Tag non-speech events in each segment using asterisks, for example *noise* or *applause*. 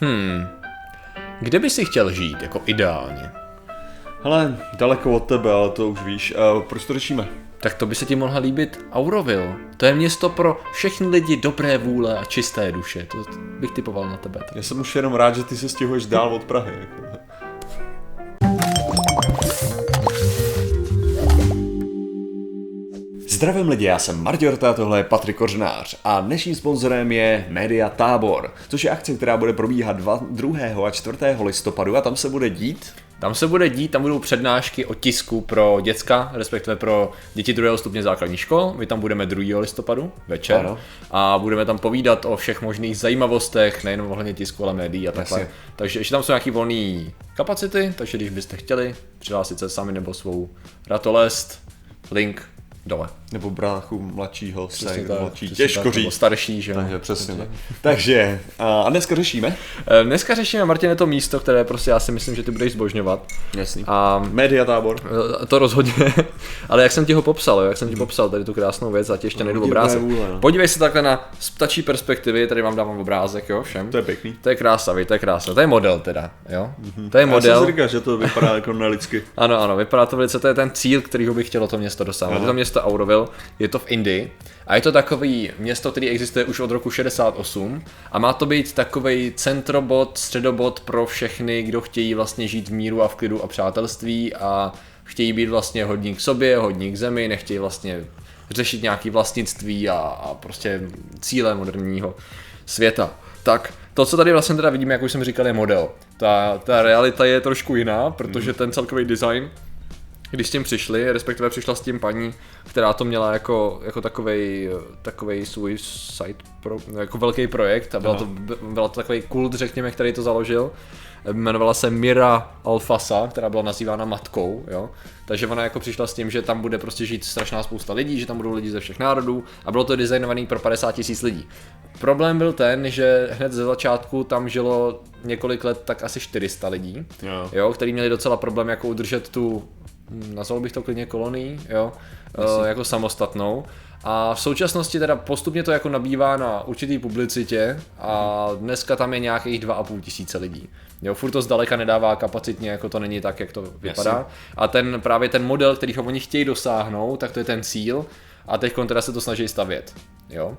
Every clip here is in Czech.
Hmm. Kde by si chtěl žít, jako ideálně? Hele, daleko od tebe, ale to už víš. Uh, proč to řešíme? Tak to by se ti mohla líbit Auroville. To je město pro všechny lidi dobré vůle a čisté duše. To bych typoval na tebe. Já jsem už jenom rád, že ty se stěhuješ dál od Prahy. Jako. Zdravím lidi, já jsem Marťorta, tohle je Patrik Kořnář a dnešním sponzorem je Media Tábor, což je akce, která bude probíhat 2. a 4. listopadu a tam se bude dít tam se bude dít, tam budou přednášky o tisku pro děcka, respektive pro děti druhého stupně základní škol. My tam budeme 2. listopadu večer ano. a budeme tam povídat o všech možných zajímavostech, nejenom ohledně tisku, ale médií a takhle. Takže ještě tam jsou nějaké volné kapacity, takže když byste chtěli přihlásit se sami nebo svou ratolest, link dole. Nebo bráchu mladšího, se mladší, těžko tak, říct. starší, že Takže přesně tak. Takže, a dneska řešíme? Eh, dneska řešíme, Martin, je to místo, které prostě já si myslím, že ty budeš zbožňovat. Jasný. A Media tábor. Eh, to rozhodně. *laughs* Ale jak jsem ti ho popsal, jo? jak jsem ti popsal tady tu krásnou věc, a ti ještě nejdu obrázek. Vůle, no. Podívej se takhle na ptačí perspektivy, tady vám dávám obrázek, jo, všem. To je pěkný. To je krásavý, to je krásné. To je model teda, jo. Mm-hmm. To je model. Já jsem říkal, že to vypadá jako nelidsky. ano, ano, vypadá to velice, to je ten cíl, kterýho bych chtělo to město dosáhnout. To město Auroville, je to v Indii a je to takový město, který existuje už od roku 68 a má to být takový centrobod, středobod pro všechny, kdo chtějí vlastně žít v míru a v klidu a přátelství a chtějí být vlastně hodní k sobě, hodní k zemi, nechtějí vlastně řešit nějaký vlastnictví a, a prostě cíle moderního světa. Tak to, co tady vlastně teda vidíme, jak už jsem říkal, je model. Ta, ta realita je trošku jiná, protože mhm. ten celkový design když s tím přišli, respektive přišla s tím paní, která to měla jako, jako takovej, takovej svůj site, pro, jako velký projekt a byla to, byla to takový kult, řekněme, který to založil. Jmenovala se Mira Alfasa, která byla nazývána matkou, jo. Takže ona jako přišla s tím, že tam bude prostě žít strašná spousta lidí, že tam budou lidi ze všech národů a bylo to designované pro 50 tisíc lidí. Problém byl ten, že hned ze začátku tam žilo několik let tak asi 400 lidí, jo. Jo, který měli docela problém jako udržet tu nazval bych to klidně kolonií, jo, uh, jako samostatnou. A v současnosti teda postupně to jako nabývá na určitý publicitě a dneska tam je nějakých 2,5 tisíce lidí. Jo, furt to zdaleka nedává kapacitně, jako to není tak, jak to vypadá. Jasně. A ten právě ten model, který oni chtějí dosáhnout, tak to je ten cíl a teď teda se to snaží stavět. Jo.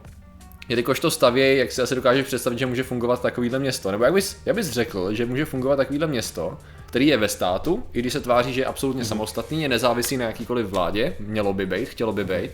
Jelikož to stavějí, jak si asi dokáže představit, že může fungovat takovýhle město. Nebo jak bys, jak bys řekl, že může fungovat takovýhle město, který je ve státu, i když se tváří, že je absolutně mm-hmm. samostatný, je nezávislý na jakýkoliv vládě, mělo by být, chtělo by být,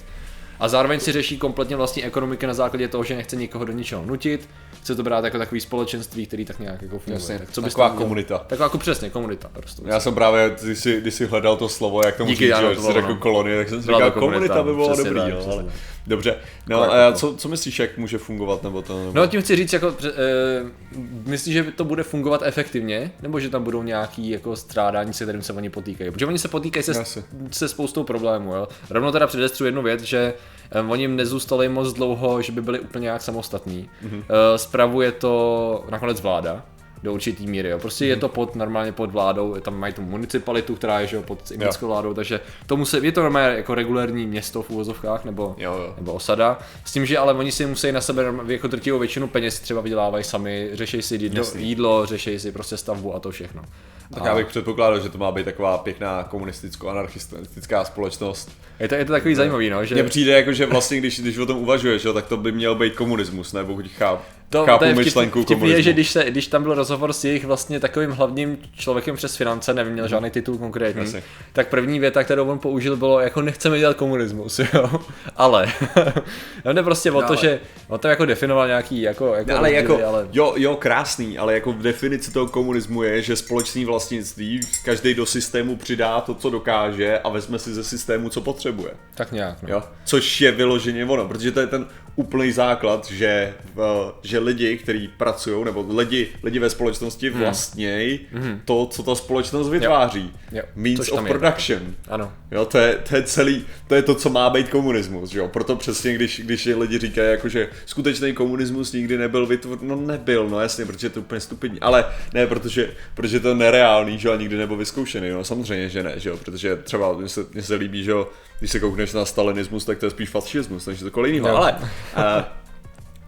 a zároveň si řeší kompletně vlastní ekonomiky na základě toho, že nechce nikoho do ničeho nutit, chce to brát jako takový společenství, který tak nějak jako funguje. Jasně, tak co taková komunita. Taková jako přesně komunita. Prostě. Já jsem právě, když jsi, když jsi hledal to slovo, jak to Díky, říct, že jsi řekl kolonie, tak jsem si říkal, komunita, komunita by bylo dobrý, tak, no, ale... Dobře, no a co, co myslíš, jak může fungovat, nebo to? Nebo... No tím chci říct, jako, e, myslíš, že to bude fungovat efektivně, nebo že tam budou nějaký jako strádání, se kterým se oni potýkají? Protože oni se potýkají se, se spoustou problémů, jo. Rovno teda předestřu jednu věc, že um, oni jim nezůstali moc dlouho, že by byli úplně nějak samostatní. Mm-hmm. Uh, spravuje to nakonec vláda, do určitý míry. Jo. Prostě je to pod, normálně pod vládou, tam mají tu municipalitu, která je že jo, pod indickou vládou, takže to musí, je to normálně jako regulární město v úvozovkách nebo, jo, jo. nebo osada. S tím, že ale oni si musí na sebe jako drtivou většinu peněz třeba vydělávají sami, řeší si jídlo, jídlo řeší si prostě stavbu a to všechno. Tak a... já bych předpokládal, že to má být taková pěkná komunisticko-anarchistická společnost. Je to, je to takový zajímavý, no, že... Mně přijde jako, že vlastně, když, když o tom uvažuješ, jo, tak to by měl být komunismus, nebo chápu. To, chápu to je myšlenku vtip, je, že když, se, když tam byl rozhovor s jejich vlastně takovým hlavním člověkem přes finance, nevím, měl žádný titul konkrétní, Asi. tak první věta, kterou on použil, bylo jako nechceme dělat komunismus, *laughs* jo, ale *laughs* jde prostě o no, to, ale... že on tam jako definoval nějaký jako, jako, no, ale jako ale... Jo, jo, krásný, ale jako v definici toho komunismu je, že společný vlastnictví, každý do systému přidá to, co dokáže a vezme si ze systému, co potřebuje. Tak nějak, no. jo? Což je vyloženě ono, protože to je ten úplný základ, že, že lidi, kteří pracují, nebo lidi, lidi ve společnosti hmm. vlastnějí hmm. to, co ta společnost vytváří. Jo. Jo. Means of production. Je. Ano. Jo, to je, to je celý, to je to, co má být komunismus, jo. Proto přesně, když, když lidi říkají, jako, že skutečný komunismus nikdy nebyl vytvořen, no nebyl, no jasně, protože to je úplně stupidní, ale ne, protože, protože to je nereálný, že a nikdy nebyl vyzkoušený, no samozřejmě, že ne, že jo, protože třeba mně se, mně se líbí, že jo, když se koukneš na stalinismus, tak to je spíš fašismus, takže to kolej jiného, ale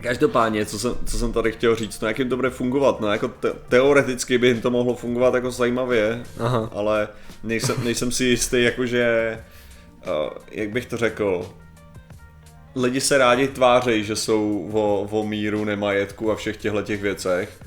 Každopádně, co jsem, co jsem tady chtěl říct, no jak jim to bude fungovat, no jako te- teoreticky by jim to mohlo fungovat jako zajímavě, Aha. ale nejsem, nejsem si jistý, jakože, uh, jak bych to řekl, lidi se rádi tvářejí, že jsou o, o míru, nemajetku a všech těchto těch věcech,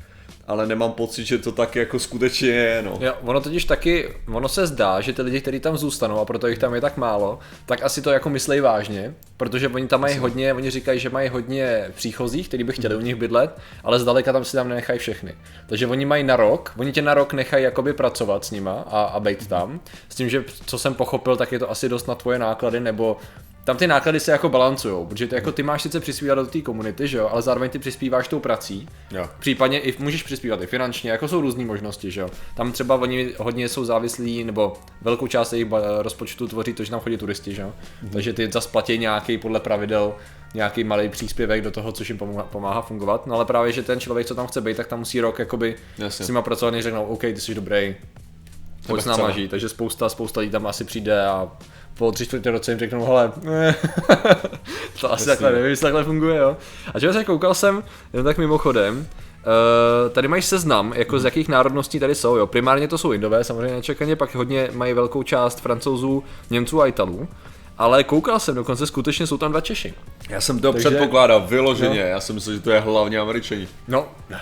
ale nemám pocit, že to tak jako skutečně je, no. Jo, ono totiž taky, ono se zdá, že ty lidi, kteří tam zůstanou a proto jich tam je tak málo, tak asi to jako myslej vážně, protože oni tam mají hodně, oni říkají, že mají hodně příchozích, kteří by chtěli u nich bydlet, ale zdaleka tam si tam nenechají všechny. Takže oni mají na rok, oni tě na rok nechají jakoby pracovat s nima a, a být tam, s tím, že co jsem pochopil, tak je to asi dost na tvoje náklady, nebo tam ty náklady se jako balancují, protože ty, jako ty máš sice přispívat do té komunity, že jo, ale zároveň ty přispíváš tou prací. Jo. Případně i můžeš přispívat i finančně, jako jsou různé možnosti, že jo. Tam třeba oni hodně jsou závislí, nebo velkou část jejich rozpočtu tvoří to, že tam chodí turisti, že jo. Mm-hmm. Takže ty zase platí nějaký podle pravidel nějaký malý příspěvek do toho, což jim pomáhá, pomáhá fungovat. No ale právě, že ten člověk, co tam chce být, tak tam musí rok jakoby Jasně. s nima pracovat, než řeknou, OK, ty jsi dobrý, pojď s náma žít. Takže spousta, spousta lidí tam asi přijde a po tři čtvrtě roce jim řeknou, hele, *laughs* to asi takhle nevím, jestli takhle funguje, jo. A čeho se koukal jsem, jen tak mimochodem, uh, tady máš seznam, jako z jakých národností tady jsou, jo. Primárně to jsou Indové, samozřejmě nečekaně, pak hodně mají velkou část Francouzů, Němců a Italů. Ale koukal jsem, dokonce skutečně jsou tam dva Češi. Já jsem to Takže- předpokládal vyloženě, No. já jsem myslel, že to je hlavně američani. No, ne.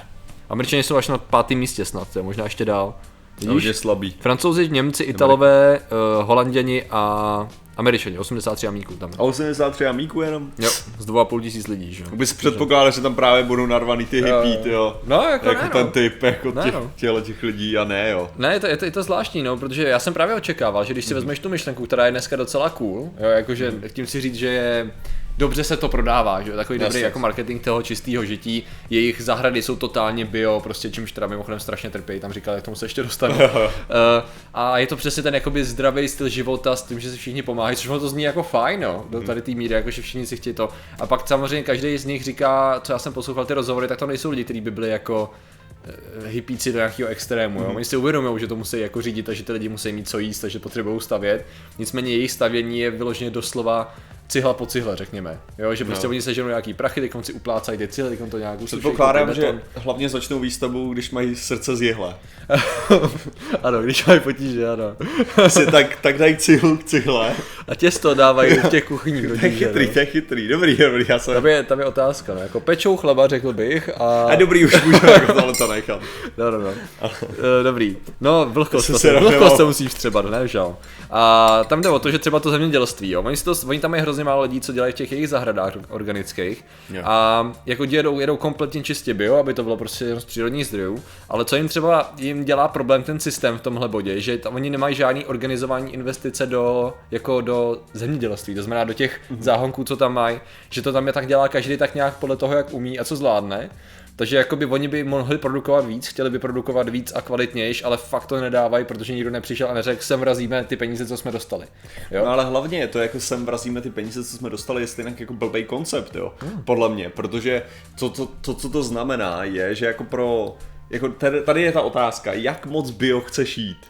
Američani jsou až na pátém místě snad, to je možná ještě dál. Vidíš? Hodně slabý. Francouzi, Němci, Italové, uh, Holanděni a Američani, 83 amíků tam. A 83 amíků jenom? Jo, z 2,5 tisíc lidí, že jo. Bys předpokládal, že tam právě budou narvaný ty hippie, ty jo. No, jako, jako ne, ten no. typ, jako Ne, těch, no. těchto těch lidí a ne, jo. Ne, je to, je, to, je to zvláštní, no, protože já jsem právě očekával, že když si vezmeš tu myšlenku, která je dneska docela cool, jo, jakože tím si říct, že je dobře se to prodává, že jo, takový dobrý jako marketing toho čistého žití, jejich zahrady jsou totálně bio, prostě čímž teda mimochodem strašně trpějí, tam říkali, k tomu se ještě dostanu. uh, *laughs* a je to přesně ten jakoby zdravý styl života s tím, že si všichni pomáhají, což to zní jako fajn, no, do tady té míry, jako že všichni si chtějí to. A pak samozřejmě každý z nich říká, co já jsem poslouchal ty rozhovory, tak to nejsou lidi, kteří by byli jako eh, hippíci do nějakého extrému. Jo? Oni si uvědomují, že to musí jako řídit a že ty lidi musí mít co jíst, takže potřebují stavět. Nicméně jejich stavění je vyloženě doslova cihla po cihle, řekněme. Jo? Že prostě No. oni seženou nějaký prachy, teď si uplácají ty cihly, teď to nějak usušejí, Předpokládám, že hlavně začnou výstavbu, když mají srdce z jehle. *laughs* ano, když mají potíže, ano. Si tak, tak dají cihl k cihle. A těsto dávají v těch kuchyních To *laughs* je chytrý, no. to je chytrý, dobrý, dobrý, já jsem... Tam je, tam je otázka, no. jako pečou chleba, řekl bych, a... A dobrý, už můžu *laughs* jako tohle to nechat. No, no, no. Eh, Dobrý. No, vlhkost, To se vlhkost se musíš třeba, ne, žal. A tam jde o to, že třeba to zemědělství, jo. Oni, si to, oni tam mají hrozně málo lidí, co dělají v těch jejich zahradách organických. Jo. A jako jedou, jedou kompletně čistě bio, aby to bylo prostě jenom z přírodních zdrojů. Ale co jim třeba jim dělá problém ten systém v tomhle bodě, že tam oni nemají žádný organizování investice do, jako do zemědělství, to znamená do těch Mhm. záhonků, co tam mají, že to tam je tak dělá každý tak nějak podle toho, jak umí a co zvládne. Takže jakoby oni by mohli produkovat víc, chtěli by produkovat víc a kvalitnějš, ale fakt to nedávají, protože nikdo nepřišel a neřekl, sem vrazíme ty peníze, co jsme dostali. Jo? No ale hlavně je to jako sem vrazíme ty peníze, co jsme dostali, je stejně jako blbý koncept, jo. Hmm. Podle mě, protože to, to, to, co to znamená, je, že jako pro, jako tady, tady je ta otázka, jak moc bio chceš jít,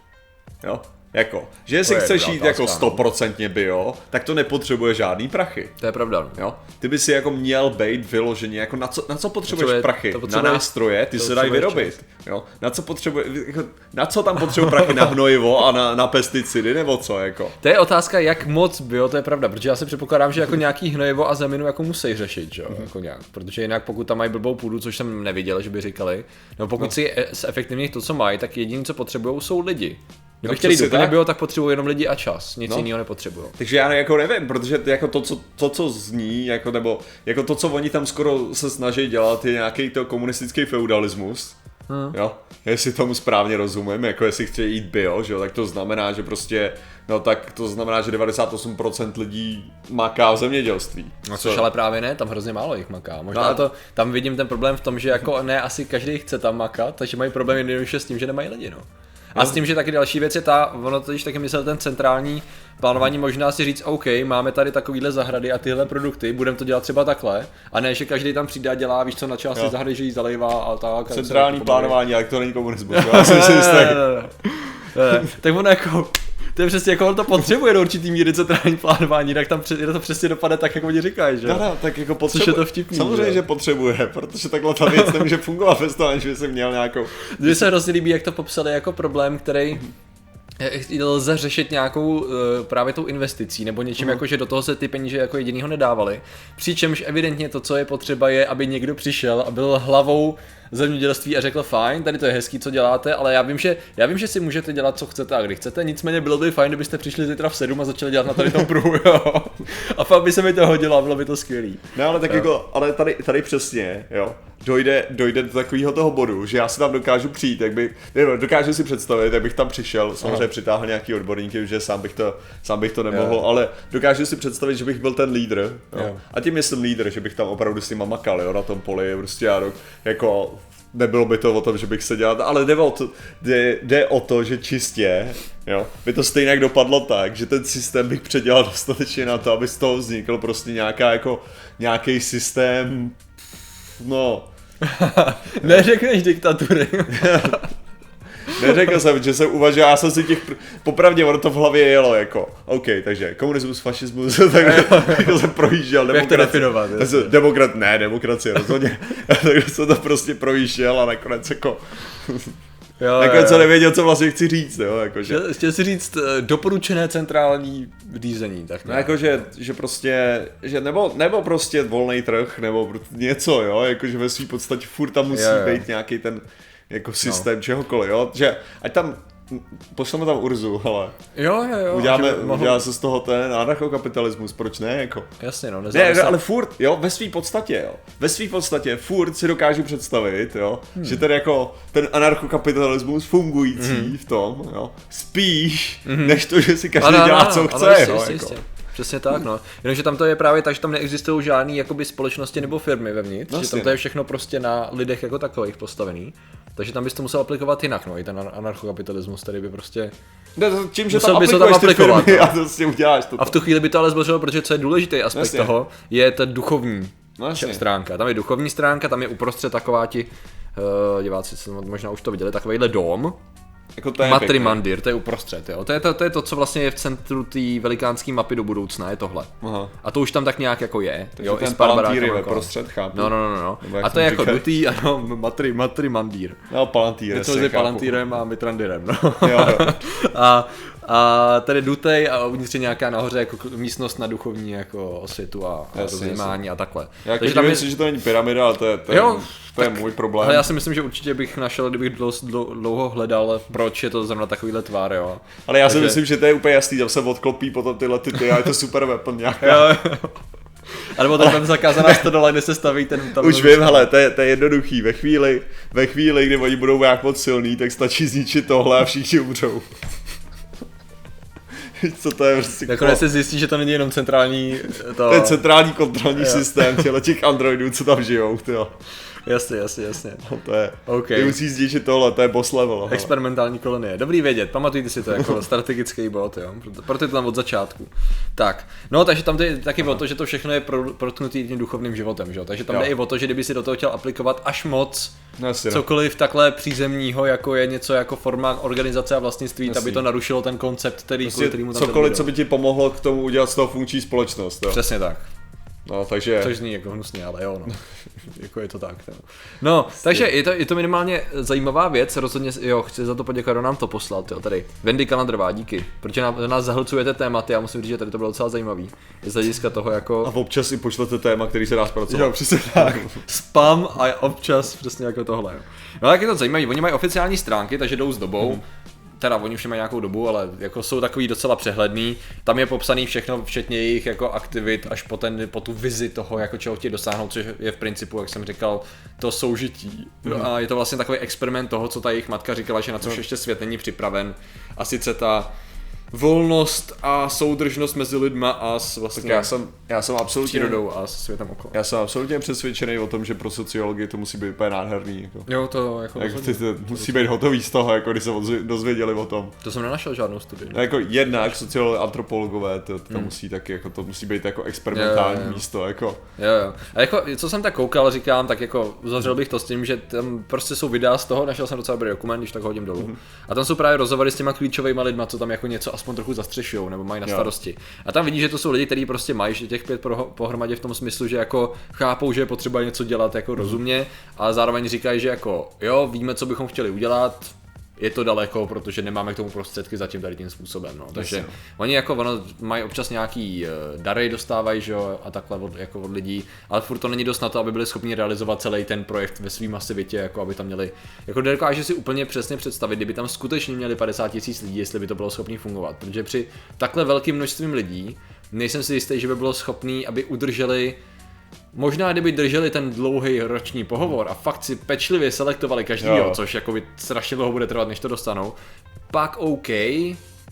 jo. Jako, že jestli chceš jít jako no. stoprocentně bio, tak to nepotřebuje žádný prachy. To je pravda. no. Jo? Ty by si jako měl být vyloženě, jako na co, na co potřebuješ Potřebuje- prachy? to na potřebuje- nástroje, ty se dají vyrobit. Jo? Na co potřebuje, jako, na co tam potřebuje prachy? Na hnojivo a na, na pesticidy nebo co? Jako? To je otázka, jak moc bio, to je pravda, protože já si předpokládám, že jako nějaký hnojivo a zeminu jako musí řešit, že jo, Mhm. jako nějak, protože jinak pokud tam mají blbou půdu, což jsem neviděl, že by říkali, no pokud si e- zefektivní to, co mají, tak jediné, co potřebují, jsou lidi. Kdyby No, chtěli úplně tak. potřebují jenom lidi a čas, nic No. jiného nepotřebují. Takže já jako nevím, protože to, jako to, co, to, co zní, jako, nebo jako to, co oni tam skoro se snaží dělat, je nějaký to komunistický feudalismus. Hmm. Jo, jestli tomu správně rozumím, jako jestli chtějí jít bio, že jo, tak to znamená, že prostě, no tak to znamená, že 98% lidí maká v zemědělství. No, což Co- ale právě ne, tam hrozně málo jich maká. Možná No to, tam vidím ten problém v tom, že jako ne, asi každý chce tam makat, takže mají problém jednoduše s tím, že nemají lidi, no. A s tím, že taky další věc je ta, ono totiž taky myslel ten centrální plánování možná si říct, OK, máme tady takovýhle zahrady a tyhle produkty, budeme to dělat třeba takhle, a ne, že každý tam přijde a dělá, víš co, na části zahrady, že jí zalejvá a tak. a Centrální plánování, ale to není komunismus. *laughs* Já si ne, ne. Ne, Tak ono jako, To je přesně jako on to potřebuje do určitý míry centrální plánování, jinak tam to přesně dopadne tak, jak oni říkají, že? No, no, tak jako Což potřebuje. je to vtipný, Samozřejmě, že? že potřebuje, protože takhle ta věc nemůže fungovat bez toho, aniž by jsem měl nějakou... Mně se hrozně líbí, jak to popsali jako problém, který lze řešit nějakou uh, právě tou investicí nebo něčím, jako že do toho se ty peníze jako jedinýho nedávali. Přičemž evidentně to, co je potřeba, je, aby někdo přišel a byl hlavou zemědělství a řekl fajn, tady to je hezký, co děláte, ale já vím, že, já vím, že si můžete dělat, co chcete a kdy chcete, nicméně bylo by fajn, kdybyste přišli zítra v 7 a začali dělat na tady tom pruhu, *laughs* jo. A pak by se mi to hodilo a bylo by to skvělý. No ale tak jako, ale tady, tady přesně, jo, dojde, dojde do takového toho bodu, že já si tam dokážu přijít, jak by, nevím, dokážu si představit, jak bych tam přišel, samozřejmě přitáhl nějaký odborníky, že sám bych to, sám bych to nemohl, Jo. ale dokážu si představit, že bych byl ten lídr, jo. Jo. A tím myslím lídr, že bych tam opravdu s nima makal, jo, na tom poli, prostě já jako nebylo by to o tom, že bych se dělal, ale jde o to, jde, jde o to, že čistě, jo, by to stejně dopadlo tak, že ten systém bych předělal dostatečně na to, aby z toho vznikl prostě nějaká jako, nějaký systém, no, *laughs* Neřekneš diktatury. *laughs* Neřekl jsem, že jsem uvažoval, já jsem si těch, pr- popravdě ono to v hlavě jelo jako, OK, takže komunismus, fašismus, *laughs* tak jako jsem projížděl, to demokracie. definovat, Tak jasně. jsem- Demokrat, ne, demokracie, rozhodně. takže jsem to prostě projížděl a nakonec jako, Jo, nakonec jo, jo. nevěděl, co vlastně chci říct, jo, jakože. Chtěl, chtěl si říct eh, doporučené centrální řízení, tak No jako, že, že prostě, že nebo, nebo prostě volný trh, nebo něco, jo, jakože ve své podstatě furt tam musí Jo, jo. být nějaký ten jako systém no. čehokoliv, jo, že ať tam, pošleme tam Urzu, ale Jo, jo, jo. uděláme, mohl- udělá se z toho ten anarchokapitalismus, proč ne, jako. Jasně, no, Ne, ale furt, jo, ve své podstatě, jo. Ve své podstatě furt si dokážu představit, jo, hmm. že ten jako, ten anarchokapitalismus fungující hmm. v tom, jo, spíš, hmm. než to, že si každý Ano, ano, dělá, ano, co ano, chce, jistě, jo, jistě, jako. jistě. Přesně tak, no. Jenomže tam to je právě tak, že tam neexistují žádný jakoby společnosti nebo firmy vevnitř, No že tam to je no. všechno prostě na lidech jako takových postavený. Takže tam bys to musel aplikovat jinak, no, i ten anar- anarchokapitalismus, který by prostě... Ne, to tím, že Musel tam bys to tam aplikovat, firmy no. a to prostě uděláš to. A v tu chvíli by to ale zbořilo, protože co je důležitý aspekt Jasně. toho, je ta duchovní No jasně. stránka. Tam je duchovní stránka, tam je uprostřed taková ti, uh, diváci možná už to viděli, takovýhle dom, Jako to je Matri pěkné. Mandir, to je uprostřed, jo. To je to, to je to, co vlastně je v centru té velikánské mapy do budoucna, je tohle. Aha. A to už tam tak nějak jako je. Takže jo, ten s Palantír je ve prostřed, chápu. No, no, no, no. A to je jako dutý, *laughs* ano, matri, matri mandír. No, Palantír, Něco mezi Palantýrem a Mitrandyrem, no. Jo, jo. *laughs* a, a tady dutej a uvnitř je nějaká nahoře jako místnost na duchovní jako osvětu a, rozjímání a takhle. Já Takže tam je, si, že to není pyramida, ale to je, to je, Jo, to je můj problém. ale já si myslím, že určitě bych našel, kdybych dlouho, dlouho hledal, proč je to zrovna takovýhle tvár, jo. Ale já si Takže- myslím, že to je úplně jasný, tam se odklopí potom tyhle ty, ty a je to super weapon nějaká. Jo, jo. A nebo tam zakázaná stodola, kde se staví ten tam. Už vím, hele, to je, to je jednoduchý. Ve chvíli, ve chvíli, kdy oni budou nějak moc silný, tak stačí zničit tohle a všichni umřou. *laughs* Co to je prostě Nakonec se zjistí, že to není jenom centrální to... To je centrální kontrolní systém těch androidů, co tam žijou, tyjo. Jasně, jasně, jasně. No, to je, OK. ty musí zničit tohle, to je boss level. hele. Experimentální kolonie. Dobrý vědět, pamatujte si to jako *laughs* strategický bod, jo. Proto- Proto je to tam od začátku. Tak, no takže tam jde taky o to, že to všechno je pro, protknutý tím duchovním životem, že jo. Takže tam Jo. jde i o to, že kdyby si do toho chtěl aplikovat až moc No, jasně, no. cokoliv takhle přízemního, jako je něco jako forma organizace a vlastnictví, tak by Jasně. to narušilo ten koncept, který, kvůli Prostě kterýmu tam to cokoliv, co by ti pomohlo k tomu udělat z toho funkční společnost. Jo. Přesně tak. No, takže... Což zní jako hnusně, ale jo, no. *laughs* jako je to tak. No, no takže je to, je to minimálně zajímavá věc, rozhodně, jo, chci za to poděkovat, kdo nám to poslal, jo, tady. Wendy Kalandrová, díky, protože nám, nás zahlcujete tématy, já musím říct, že tady to bylo docela zajímavý. Z hlediska toho jako... A občas i pošlete téma, který se dá zpracovat. Jo, přesně tak. *laughs* Spam a občas přesně jako tohle. Jo. No tak je to zajímavé, oni mají oficiální stránky, takže jdou s dobou. Mhm. Teda oni už nemají nějakou dobu, ale jako jsou takový docela přehledný. Tam je popsaný všechno, včetně jejich jako aktivit, až po, ten, po tu vizi toho, jako čeho chtějí dosáhnout, což je v principu, jak jsem říkal, to soužití. Mhm. A je to vlastně takový experiment toho, co ta jejich matka říkala, že na což ještě svět není připraven. A sice ta volnost a soudržnost mezi lidma a s Tak vlastně já jsem, já jsem absolutně... přírodou a s světem okolo. Já jsem absolutně přesvědčený o tom, že pro sociologii to musí být úplně nádherný. Jako. Jo, to jako, Jako ty, ty, musí být hotový z toho, jako když se dozvěděli o tom. To jsem nenašel žádnou studii. No, jako jednak sociologové, antropologové, to, to musí taky, jako to musí být jako experimentální Jo, jo, jo. místo, jako. Jo, jo. A jako, co jsem tak koukal, říkám, tak jako uzavřel bych to s tím, že tam prostě jsou videa z toho, našel jsem docela dobrý dokument, když tak ho hodím dolů. A tam jsou právě rozhovory s těma klíčovými lidma, co tam jako něco aspoň trochu zastřešují nebo mají na Jo. starosti. A tam vidíš, že to jsou lidi, kteří prostě mají že těch pět proho- pohromadě v tom smyslu, že jako chápou, že je potřeba něco dělat jako rozumně, ale zároveň říkají, že jako jo, víme, co bychom chtěli udělat, je to daleko, protože nemáme k tomu prostředky zatím tady tím způsobem. No. Takže Jasně. oni jako ono mají občas nějaký eh, dary dostávají, že jo, a takhle od, jako od lidí, ale furt to není dost na to, aby byli schopni realizovat celý ten projekt ve svým masivitě, jako aby tam měli, jako nedokáže si úplně přesně představit, kdyby tam skutečně měli 50 tisíc lidí, jestli by to bylo schopné fungovat, protože při takhle velkým množstvím lidí nejsem si jistý, že by bylo schopný, aby udrželi Možná kdyby drželi ten dlouhý roční pohovor a fakt si pečlivě selektovali každýho, Jo. což jako by strašně dlouho bude trvat, než to dostanou, pak OK,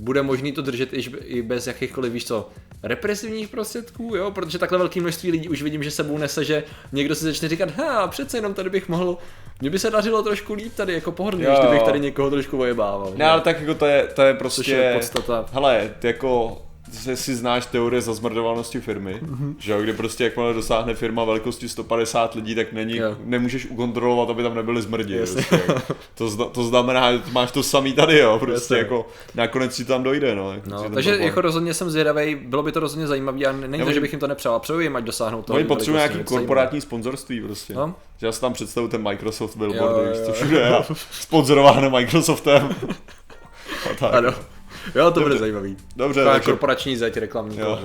bude možný to držet i bez jakýchkoliv, víš co, represivních prostředků, jo, protože takhle velké množství lidí už vidím, že sebou nese, že někdo si začne říkat, ha, přece jenom tady bych mohl, mně by se dařilo trošku líp tady, jako pohodlněji, Jo. kdybych tady někoho trošku vojebával. Ne, ale tak jako to je, to je prostě... Což je podstata. Hele, jako si, si znáš teorie zazmrdovanosti firmy, Mhm. že jo, kde prostě jakmile dosáhne firma velikosti 150 lidí, tak není, Jo. nemůžeš ukontrolovat, aby tam nebyly zmrdi. Jasně. Prostě. To, zna, to znamená, že máš to samý tady, jo, prostě Jasně. jako nakonec si tam dojde, no. jako No, takže problém. jako rozhodně jsem zvědavý, bylo by to rozhodně zajímavé a není Já to, že bych jim to nepřál, přeju jim, ať dosáhnou toho. Oni potřebují nějaký korporátní sponzorství prostě. No. Že já si tam představu ten Microsoft Jo, billboard, jo, co jo. všude je, *laughs* sponzorováno Microsoftem. *laughs* A tak. Ano. Jo, to bude zajímavý. Dobře, Taková takže, korporační zeď reklamní. jo,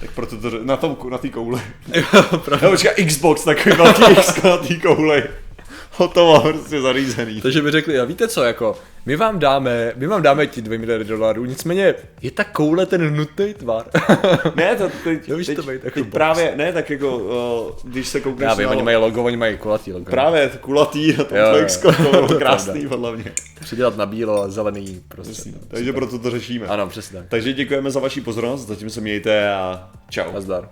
tak proto to, na na té kouli. *laughs* Pravda. Jo, počkej, Xbox, takový velký X na té kouli. Hotovo, prostě zařízený. Takže by řekli, a víte co, jako, my vám dáme, my vám dáme ti 2 miliardy dolarů, nicméně je ta koule ten nutný tvar. *laughs* Ne, to teď, *laughs* Nevíš teď, to být jako teď box. právě, ne, tak jako, uh, když se koukneš Já vím, na... oni mají logo, oni mají kulatý logo. Právě to kulatý na tom Jo, jo, jo. Flexko, to *laughs* To bylo je krásný podle mě. Přidělat na bílo a zelený prostě. Takže proto to řešíme. Ano, přesně tak. Takže děkujeme za vaši pozornost, zatím se mějte a čau. Nazdar.